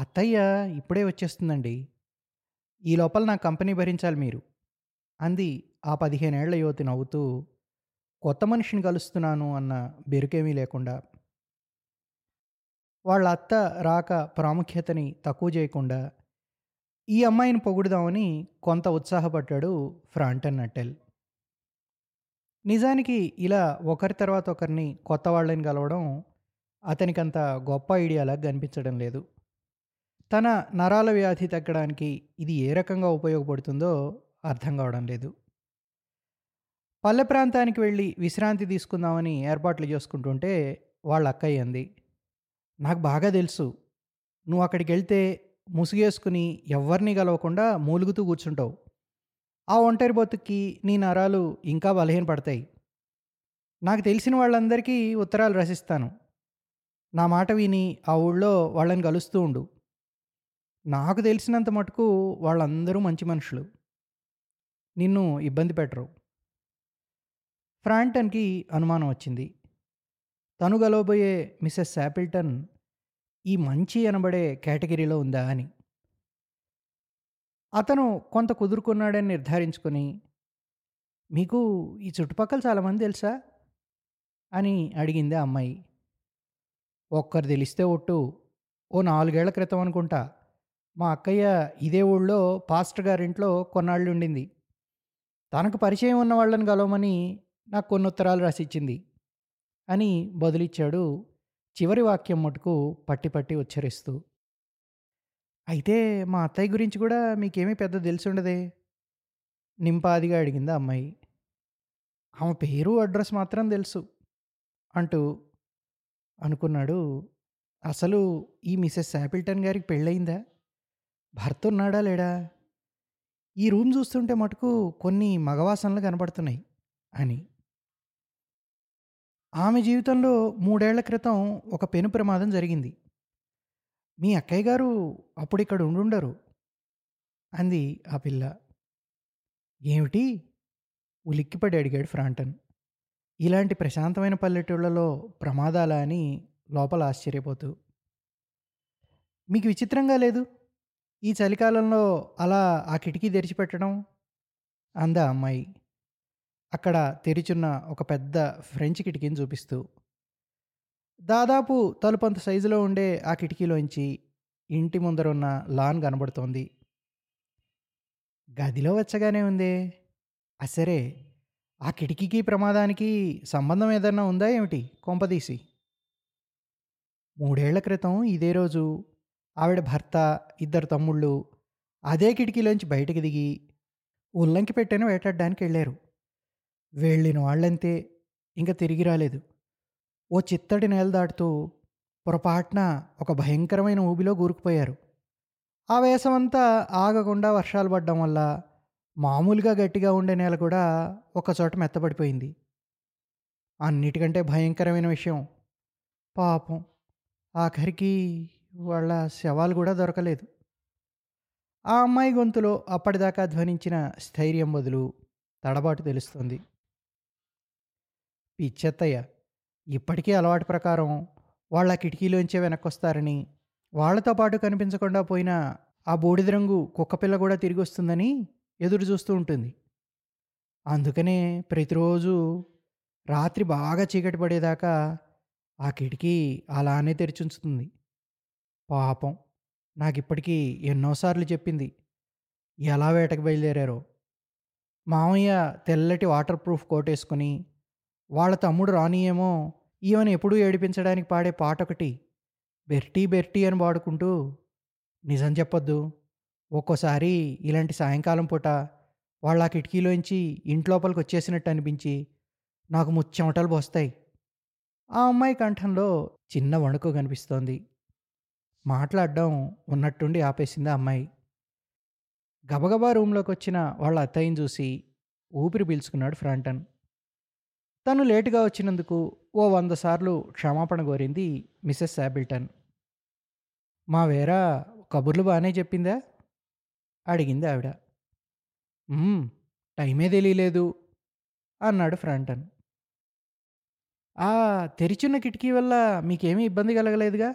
అత్తయ్య ఇప్పుడే వచ్చేస్తుందండి. ఈ లోపల నా కంపెనీ భరించాలి మీరు. అంది ఆ పదిహేనేళ్ళ యువతి నవ్వుతూ, కొత్త మనిషిని కలుస్తున్నాను అన్న బెరుకేమీ లేకుండా. వాళ్ళ అత్త రాక ప్రాముఖ్యతని తక్కువ చేయకుండా, ఈ అమ్మాయిని పొగుడుదామని కొంత ఉత్సాహపడ్డాడు ఫ్రాంటన్ అటెల్ నిజానికి ఇలా ఒకరి తర్వాత ఒకరిని కొత్త వాళ్ళని కలవడం అతనికంత గొప్ప ఐడియాలా కనిపించడం లేదు. తన నరాల వ్యాధి తగ్గడానికి ఇది ఏ రకంగా ఉపయోగపడుతుందో అర్థం కావడం లేదు. పల్లె ప్రాంతానికి వెళ్ళి విశ్రాంతి తీసుకుందామని ఏర్పాట్లు చేసుకుంటుంటే వాళ్ళ అక్కయ్య అంది. నాకు బాగా తెలుసు. నువ్వు అక్కడికి వెళ్తే ముసుగేసుకుని ఎవరిని కలవకుండా మూలుగుతూ కూర్చుంటావు. ఆ ఒంటరి బొత్తుకి నీ నరాలు ఇంకా బలహీనపడతాయి. నాకు తెలిసిన వాళ్ళందరికీ ఉత్తరాలు రసిస్తాను నా మాట విని ఆ ఊళ్ళో వాళ్ళని కలుస్తూ ఉండు. నాకు తెలిసినంత మటుకు వాళ్ళందరూ మంచి మనుషులు. నిన్ను ఇబ్బంది పెట్టరు. ఫ్రాంటన్‌కి అనుమానం వచ్చింది. తను కలవబోయే మిసెస్ శాపిల్టన్ ఈ మంచి అనబడే కేటగిరీలో ఉందా అని. అతను కొంత కుదురుకున్నాడని నిర్ధారించుకొని, మీకు ఈ చుట్టుపక్కల చాలామంది తెలుసా? అని అడిగింది ఆ అమ్మాయి. ఒక్కరు తెలిస్తే ఒట్టు. ఓ నాలుగేళ్ళ క్రితం అనుకుంటా. మా అక్కయ్య ఇదే ఊళ్ళో పాస్టర్ గారింట్లో కొన్నాళ్ళుండింది. తనకు పరిచయం ఉన్న వాళ్ళని కలవమని నాకు కొన్ని ఉత్తరాలు రాసిచ్చింది. అని బదులిచ్చాడు చివరి వాక్యం మటుకు పట్టి పట్టి ఉచ్చరిస్తూ. అయితే మా అత్తయ్య గురించి కూడా మీకేమీ పెద్ద తెలుసుండదే నింపాదిగా అడిగింది అమ్మాయి. ఆమె పేరు, అడ్రస్ మాత్రం తెలుసు. అంటూ అనుకున్నాడు. అసలు ఈ మిసెస్ శాపిల్టన్ గారికి పెళ్ళయిందా? భర్త ఉన్నాడా లేడా? ఈ రూమ్ చూస్తుంటే మటుకు కొన్ని మగవాసనలు కనపడుతున్నాయి అని. ఆమె జీవితంలో మూడేళ్ళ క్రితం ఒక పెను ప్రమాదం జరిగింది. మీ అక్కయ్య గారు అప్పుడిక్కడ ఉండుండరు. అంది ఆ పిల్ల. ఏమిటి? ఉలిక్కిపడి అడిగాడు ఫ్రాంటన్. ఇలాంటి ప్రశాంతమైన పల్లెటూళ్ళలో ప్రమాదాలా అని లోపల ఆశ్చర్యపోతూ. మీకు విచిత్రంగా లేదు? ఈ చలికాలంలో అలా ఆ కిటికీ తెరిచిపెట్టడం? అందా అమ్మాయి. అక్కడ తెరిచున్న ఒక పెద్ద ఫ్రెంచ్ కిటికీని చూపిస్తూ. దాదాపు తలుపంత సైజులో ఉండే ఆ కిటికీలోంచి ఇంటి ముందరున్న లాన్ కనబడుతోంది. గదిలో వెచ్చగానే ఉందే. అసరే ఆ కిటికీకి ప్రమాదానికి సంబంధం ఏదన్నా ఉందా ఏమిటి కొంపదీసి? మూడేళ్ళ క్రితం ఇదే రోజు ఆవిడ భర్త, ఇద్దరు తమ్ముళ్ళు అదే కిటికీలోంచి బయటకు దిగి ఉల్లంకి పెట్టని వేటాడడానికి వెళ్ళారు. వెళ్ళిన వాళ్ళంతే ఇంకా తిరిగి రాలేదు. ఓ చిత్తడి నేల దాటుతూ పొరపాటున ఒక భయంకరమైన ఊబిలో కూరుకుపోయారు. ఆ వేసవంతా ఆగకుండా వర్షాలు పడడం వల్ల మామూలుగా గట్టిగా ఉండే నేల కూడా ఒకచోట మెత్తబడిపోయింది. అన్నిటికంటే భయంకరమైన విషయం పాపం ఆఖరికి వాళ్ళ శవాలు కూడా దొరకలేదు. ఆ అమ్మాయి గొంతులో అప్పటిదాకా ధ్వనించిన స్థైర్యం బదులు తడబాటు తెలుస్తుంది పిచ్చెత్తయ్య ఇప్పటికీ అలవాటు ప్రకారం వాళ్ళ కిటికీలోంచే వెనక్కొస్తారని, వాళ్ళతో పాటు కనిపించకుండా పోయిన ఆ బూడిద రంగు కుక్కపిల్ల కూడా తిరిగొస్తుందని ఎదురు చూస్తూ ఉంటుంది. అందుకనే ప్రతిరోజు రాత్రి బాగా చీకటి పడేదాకా ఆ కిటికీ అలానే తెరిచుంచుతుంది. పాపం నాకిప్పటికీ ఎన్నోసార్లు చెప్పింది. ఎలా వేటకు బయలుదేరారో. మామయ్య తెల్లటి వాటర్ ప్రూఫ్ కోటేసుకొని, వాళ్ళ తమ్ముడు రానీయేమో ఈమెను ఎప్పుడూ ఏడిపించడానికి పాడే పాట ఒకటి 'బెర్టీ బెర్టీ' అని పాడుకుంటూ నిజం చెప్పొద్దు. ఒక్కోసారి ఇలాంటి సాయంకాలం పూట వాళ్ళ కిటికీలోంచి ఇంట్లోపలికొచ్చేసినట్టు అనిపించి నాకు ముచ్చెమటలు పోస్తాయి. ఆ అమ్మాయి కంఠంలో చిన్న వణుకు కనిపిస్తోంది. మాట్లాడడం ఉన్నట్టుండి ఆపేసింది ఆ అమ్మాయి. గబగబా రూమ్‌లోకొచ్చిన వాళ్ళ అత్తయ్యని చూసి ఊపిరి పీల్చుకున్నాడు ఫ్రాంటన్. తను లేటుగా వచ్చినందుకు ఓ వంద సార్లు క్షమాపణ కోరింది మిసెస్ శాబిల్టన్ మా వేరా కబుర్లు బానే చెప్పిందా? అడిగింది ఆవిడ. హ్మ్. టైమే తెలీలేదు అన్నాడు ఫ్రాంటన్. ఆ తెరిచున్న కిటికీ వల్ల మీకేమీ ఇబ్బంది కలగలేదుగా?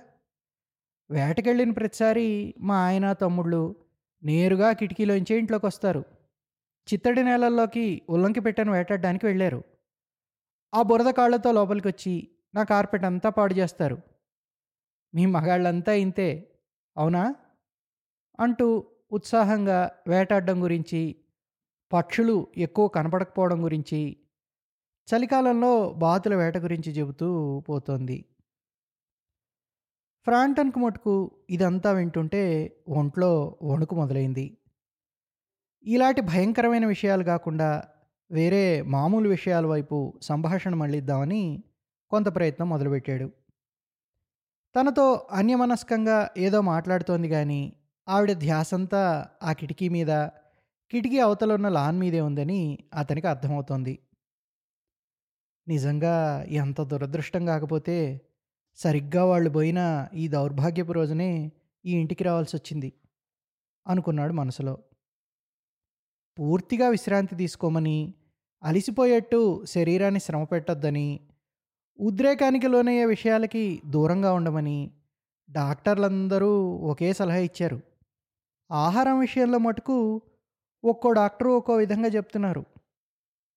వేటకెళ్ళిన ప్రతిసారి మా ఆయన తమ్ముళ్ళు నేరుగా కిటికీలోంచి ఇంట్లోకి వస్తారు చిత్తడి నేలల్లోకి ఉల్లంకి పెట్టను వేటాడడానికి వెళ్ళారు. ఆ బురద కాళ్ళతో లోపలికి వచ్చి నా కార్పెట్ అంతా పాడు చేస్తారు. మీ మగాళ్ళంతా ఇంతే అవునా? అంటూ ఉత్సాహంగా వేటాడడం గురించి పక్షులు ఎక్కువ కనపడకపోవడం గురించి చలికాలంలో బాతుల వేట గురించి చెబుతూ పోతోంది. ఫ్రాంటన్కు మటుకు ఇదంతా వింటుంటే ఒంట్లో వణుకు మొదలైంది. ఇలాంటి భయంకరమైన విషయాలు కాకుండా వేరే మామూలు విషయాల వైపు సంభాషణ మళ్ళిద్దామని కొంత ప్రయత్నం మొదలుపెట్టాడు. తనతో అన్యమనస్కంగా ఏదో మాట్లాడుతోంది కానీ ఆవిడ ధ్యాసంతా ఆ కిటికీ మీద కిటికీ అవతల ఉన్న లాన్ మీదే ఉందని అతనికి అర్థమవుతోంది. నిజంగా ఎంత దురదృష్టం కాకపోతే సరిగ్గా వాళ్ళు పోయిన ఈ దౌర్భాగ్యపు రోజునే ఈ ఇంటికి రావాల్సి వచ్చింది అనుకున్నాడు మనసులో. పూర్తిగా విశ్రాంతి తీసుకోమని అలిసిపోయేట్టు శరీరాన్ని శ్రమ పెట్టొద్దని ఉద్రేకానికి లోనయ్యే విషయాలకి దూరంగా ఉండమని డాక్టర్లందరూ ఒకే సలహా ఇచ్చారు. ఆహారం విషయంలో మటుకు ఒక్కో డాక్టరు ఒక్కో విధంగా చెప్తున్నారు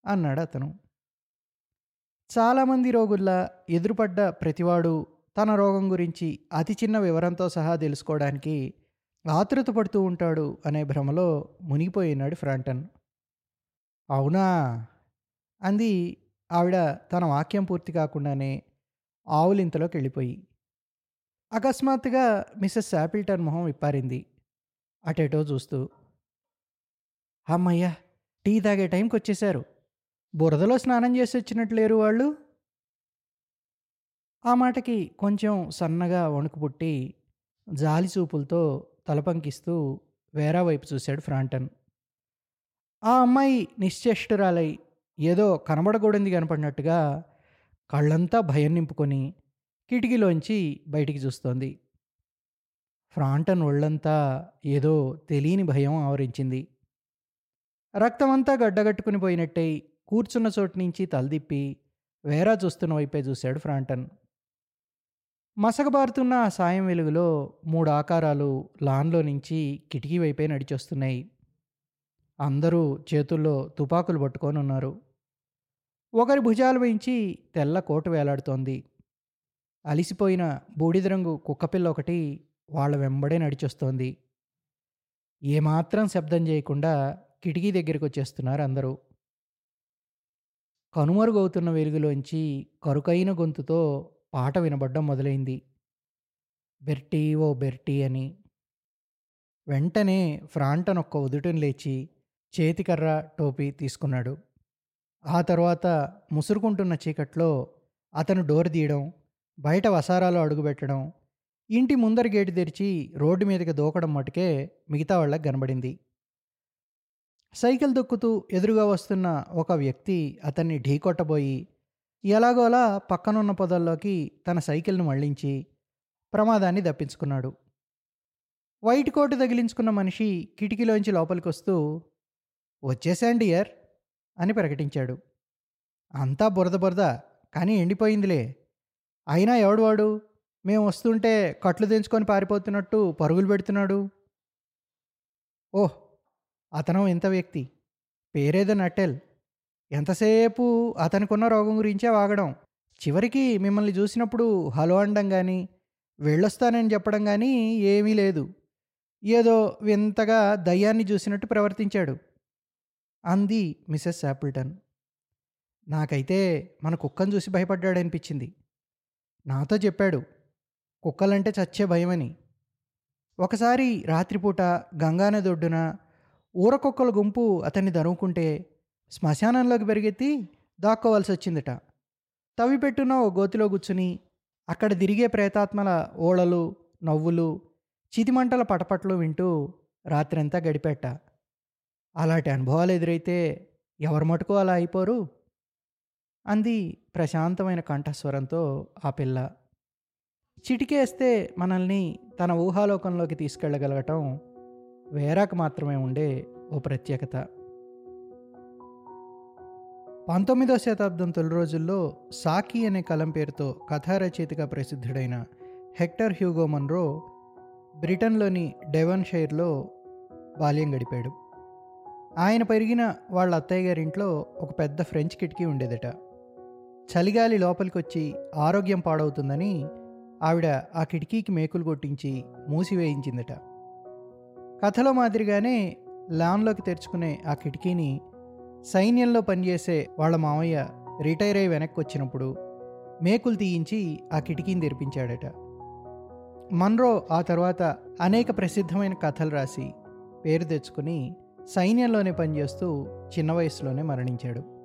అన్నాడు అతను చాలామంది రోగుల్లా ఎదురుపడ్డ ప్రతివాడు తన రోగం గురించి అతి చిన్న వివరంతో సహా తెలుసుకోవడానికి ఆతృత పడుతూ ఉంటాడు అనే భ్రమలో మునిగిపోయినాడు ఫ్రాంటన్. అవునా? అంది ఆవిడ తన వాక్యం పూర్తి కాకుండానే ఆవులింతలోకి వెళ్ళిపోయి. అకస్మాత్తుగా మిస్సెస్ శాపిల్టన్ మొహం విప్పారింది. అటేటో చూస్తూ అమ్మయ్యా టీ తాగే టైంకి వచ్చేశారు బురదలో స్నానం చేసి వచ్చినట్లు లేరు వాళ్ళు? ఆ మాటకి కొంచెం సన్నగా వణుకు పుట్టి జాలి చూపులతో తలపంకిస్తూ వేరా వైపు చూశాడు ఫ్రాంటన్. ఆ అమ్మాయి నిశ్చేష్టురాలై ఏదో కనబడకూడదు కనపడినట్టుగా కళ్ళంతా భయం నింపుకొని కిటికీలోంచి బయటికి చూస్తోంది. ఫ్రాంటన్ ఒళ్ళంతా ఏదో తెలియని భయం ఆవరించింది. రక్తమంతా గడ్డగట్టుకుని పోయినట్టయి కూర్చున్న చోటు నుంచి తలదిప్పి వేరా చూస్తున్న వైపే చూశాడు ఫ్రాంటన్. మసకబారుతున్న ఆ సాయం వెలుగులో మూడు ఆకారాలు లాన్లో నుంచి కిటికీ వైపే నడిచొస్తున్నాయి. అందరూ చేతుల్లో తుపాకులు పట్టుకొని ఉన్నారు. ఒకరి భుజాలు వేయించి తెల్ల కోటు వేలాడుతోంది. అలిసిపోయిన బూడిద రంగు కుక్కపిల్ల ఒకటి వాళ్ళ వెంబడే నడిచొస్తోంది. ఏమాత్రం శబ్దం చేయకుండా కిటికీ దగ్గరికి వచ్చేస్తున్నారు అందరూ. కనుమరుగవుతున్న వెలుగులోంచి కరుకైన గొంతుతో పాట వినబడ్డం మొదలైంది. బెర్టీ ఓ బెర్టీ అని. వెంటనే ఫ్రాంటన్ ఒక్క ఉదుటను లేచి చేతికర్ర టోపీ తీసుకున్నాడు. ఆ తర్వాత ముసురుకుంటున్న చీకట్లో అతను డోర్ తీయడం బయట వసారాలో అడుగుపెట్టడం ఇంటి ముందర గేటు తెరిచి రోడ్డు మీదకి దూకడం మటుకే మిగతా వాళ్ళకి కనబడింది. సైకిల్ దొక్కుతూ ఎదురుగా వస్తున్న ఒక వ్యక్తి అతన్ని ఢీకొట్టబోయి ఎలాగోలా పక్కనున్న పొదల్లోకి తన సైకిల్ను మళ్ళించి ప్రమాదాన్ని దప్పించుకున్నాడు. వైట్ కోటు తగిలించుకున్న మనిషి కిటికీలోంచి లోపలికి వస్తూ వచ్చేసాండి ఇయర్ అని ప్రకటించాడు. అంతా బురద బురద కానీ ఎండిపోయిందిలే. అయినా ఎవడు వాడు? మేము వస్తుంటే కట్లు తెంచుకొని పారిపోతున్నట్టు పరుగులు పెడుతున్నాడు. ఓహ్ అతను ఇంత వ్యక్తి. పేరేదో నటెల్ ఎంతసేపు అతనికున్న రోగం గురించే వాగడం. చివరికి మిమ్మల్ని చూసినప్పుడు హలో అనడం కానీ వెళ్ళొస్తానని చెప్పడం కానీ ఏమీ లేదు. ఏదో వింతగా దయ్యాన్ని చూసినట్టు ప్రవర్తించాడు. అంది మిసెస్ శాపిల్టన్. నాకైతే మన కుక్కను చూసి భయపడ్డాడనిపించింది. నాతో చెప్పాడు. కుక్కలంటే చచ్చే భయమని. ఒకసారి రాత్రిపూట గంగానది ఒడ్డున ఊరకొక్కల గుంపు అతన్ని దరువుకుంటే శ్మశానంలోకి పెరిగెత్తి దాక్కోవాల్సి వచ్చిందట తవ్విపెట్టున ఓ గోతిలో కూర్చుని అక్కడ తిరిగే ప్రేతాత్మల ఓళలు నవ్వులు చితిమంటల పటపట్లు వింటూ రాత్రంతా గడిపెట్ట అలాంటి అనుభవాలు ఎదురైతే ఎవరు మటుకు అలా అయిపోరు? అంది ప్రశాంతమైన కంఠస్వరంతో ఆ పిల్ల. చిటికేస్తే మనల్ని తన ఊహాలోకంలోకి తీసుకెళ్ళగలగటం వేరాకు మాత్రమే ఉండే ఓ ప్రత్యేకత. పంతొమ్మిదో శతాబ్దం తొలి రోజుల్లో సాకి అనే కలం పేరుతో కథారచయితగా ప్రసిద్ధుడైన హెక్టర్ హ్యూగో మన్రో బ్రిటన్లోని డెవన్షైర్లో బాల్యం గడిపాడు. ఆయన పెరిగిన వాళ్ళ అత్తయ్య గారింట్లో ఒక పెద్ద ఫ్రెంచ్ కిటికీ ఉండేదట. చలిగాలి లోపలికి వచ్చి ఆరోగ్యం పాడవుతుందని ఆవిడ ఆ కిటికీకి మేకులు కొట్టించి మూసివేయించిందట. కథలో మాదిరిగానే లాన్లోకి తెరుచుకునే ఆ కిటికీని సైన్యంలో పనిచేసే వాళ్ళ మామయ్య రిటైర్ అయి వెనక్కి వచ్చినప్పుడు మేకులు తీయించి ఆ కిటికీని తెరిపించాడట. మన్రో ఆ తర్వాత అనేక ప్రసిద్ధమైన కథలు రాసి పేరు తెచ్చుకుని సైన్యంలోనే పనిచేస్తూ చిన్న వయసులోనే మరణించాడు.